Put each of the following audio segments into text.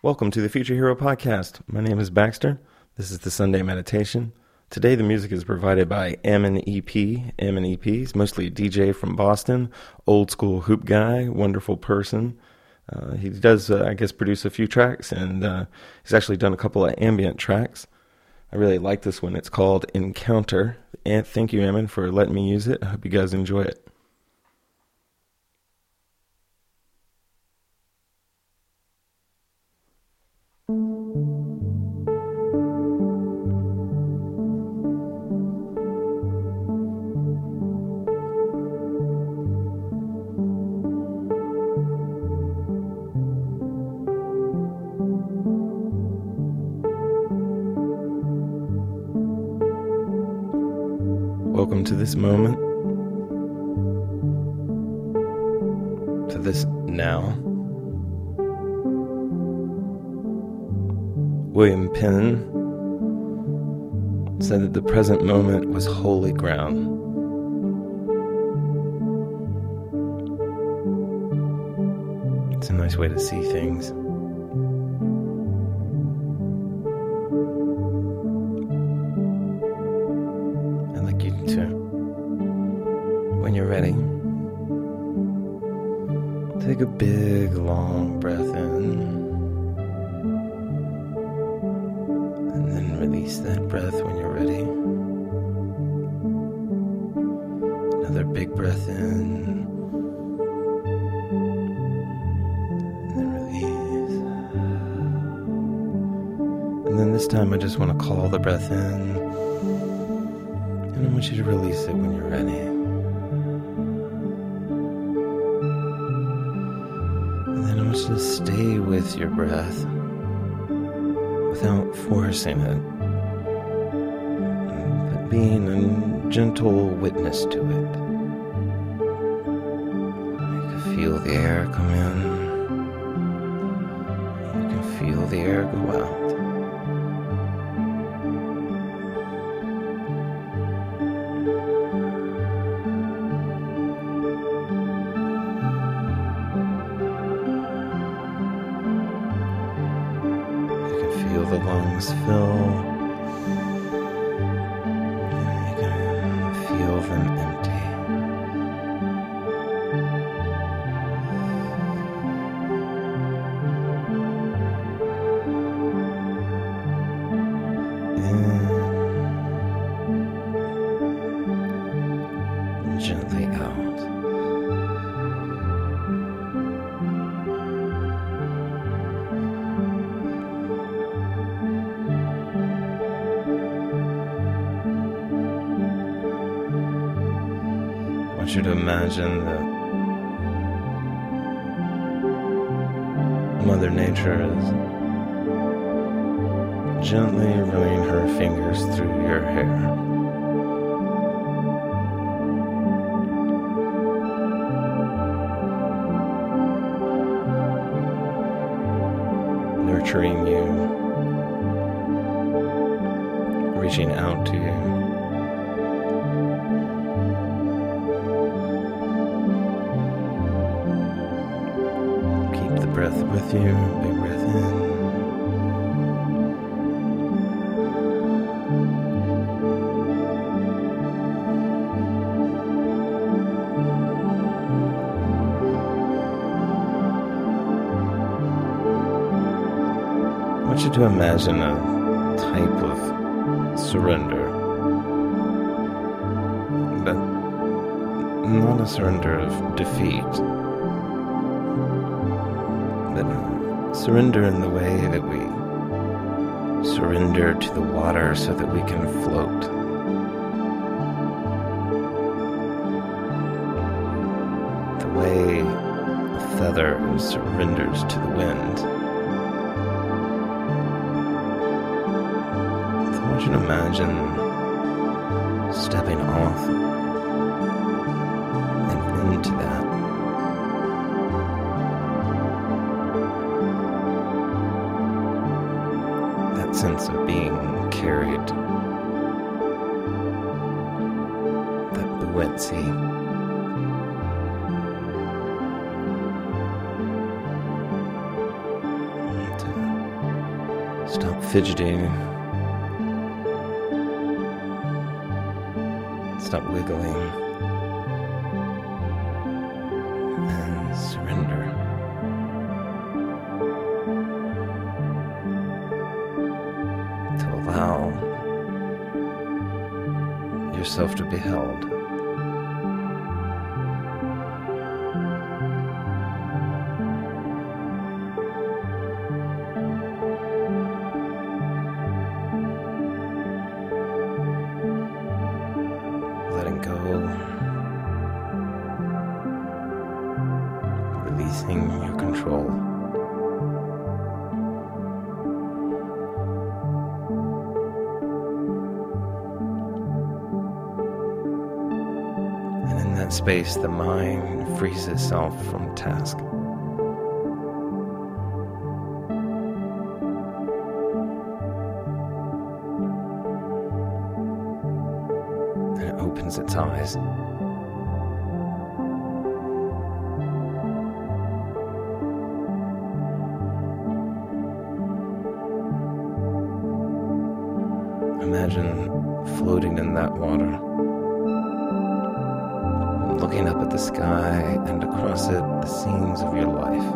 Welcome to the Future Hero Podcast. My name is Baxter. This is the Sunday Meditation. Today, the music is provided by Ammon EP. Ammon EP is mostly a DJ from Boston, old school hoop guy, wonderful person. Uh, he does, uh, I guess, produce a few tracks, and uh, he's actually done a couple of ambient tracks. I really like this one. It's called Encounter. And thank you, Ammon, for letting me use it. I hope you guys enjoy it. To this moment, to this now. William Penn said that the present moment was holy ground. It's a nice way to see things. Big long breath in. And then release that breath when you're ready. Another big breath in. And then release. And then this time I just want to call the breath in. And I want you to release it when you're ready. To stay with your breath without forcing it, but being a gentle witness to it. You can feel the air come in, you can feel the air go out. Lungs fill. Want you to imagine that Mother Nature is gently running her fingers through your hair. Nurturing you, reaching out to you. With you. Big breath in. I want you to imagine a type of surrender. But not a surrender of defeat surrender in the way that we surrender to the water so that we can float. The way a feather surrenders to the wind. I want you to imagine stepping off and into that. Sense of being carried, that buoyancy. Stop fidgeting. Stop wiggling. Allow yourself to be held. letting go, releasing your control. That space, the mind frees itself from task. And it opens its eyes. Imagine floating in that water, looking up at the sky and across it the scenes of your life.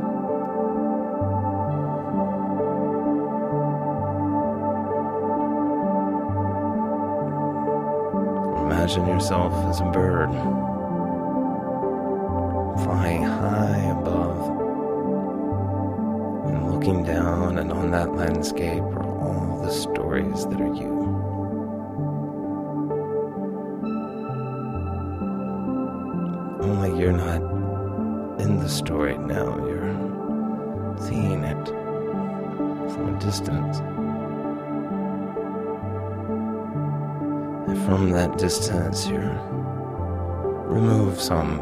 Imagine yourself as a bird flying high above and looking down, and on that landscape are all the stories that are you. You're not in the story now, you're seeing it from a distance. And from that distance, you remove some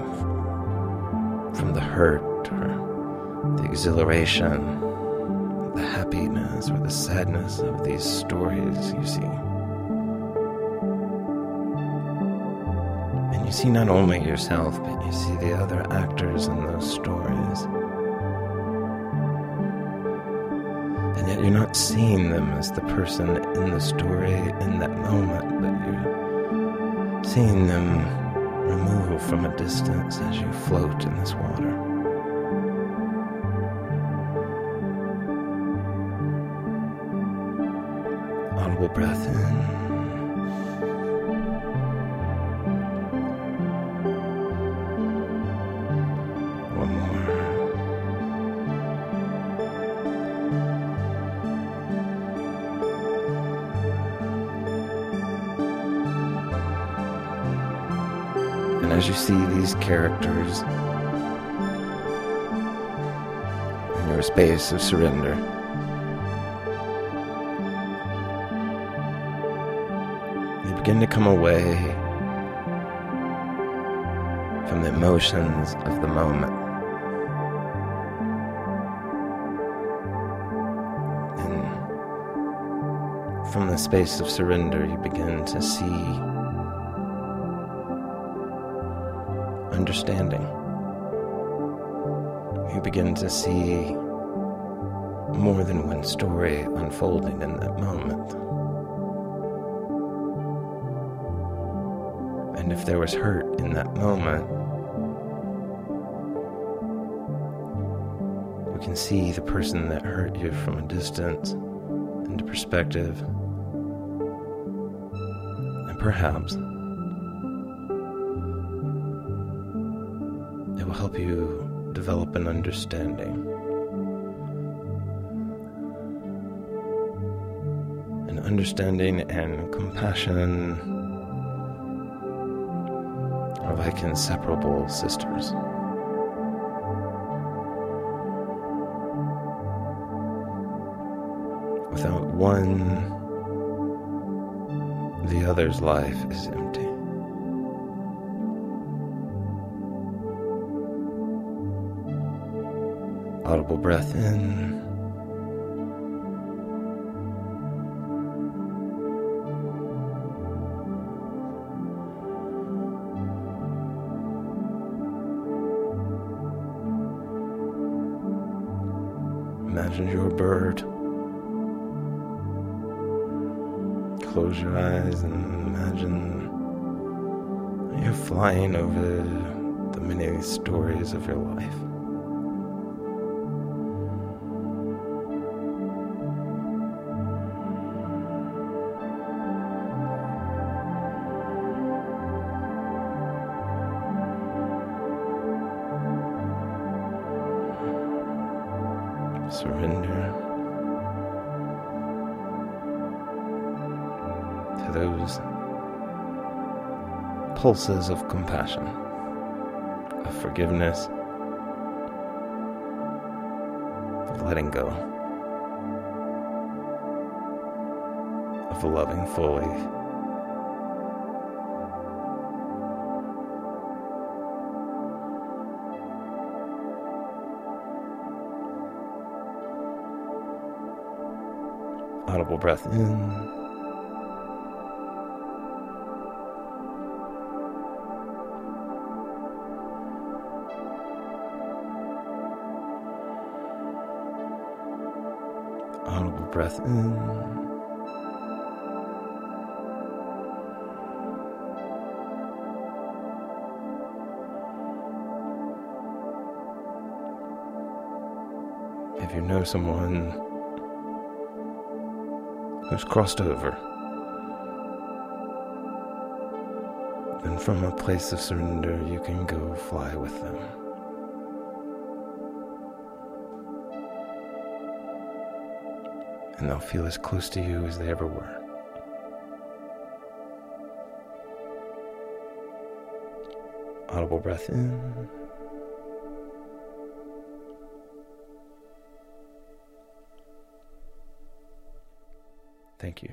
from the hurt or the exhilaration, the happiness or the sadness of these stories you see. You see not only yourself, but you see the other actors in those stories. And yet you're not seeing them as the person in the story in that moment, but you're seeing them removed from a distance as you float in this water. Audible breath in. And as you see these characters in your space of surrender, you begin to come away from the emotions of the moment. And from the space of surrender, you begin to see understanding. You begin to see more than one story unfolding in that moment. And if there was hurt in that moment, you can see the person that hurt you from a distance into perspective. And perhaps will help you develop an understanding. An understanding and compassion are like inseparable sisters. Without one, the other's life is empty. Audible breath in. Imagine you're a bird close your eyes and imagine you're flying over the many stories of your life. Surrender to those pulses of compassion, of forgiveness, of letting go, of loving fully. Audible breath in. Audible breath in. If you know someone who's crossed over, then from a place of surrender, you can go fly with them. and they'll feel as close to you as they ever were. Audible breath in. Thank you.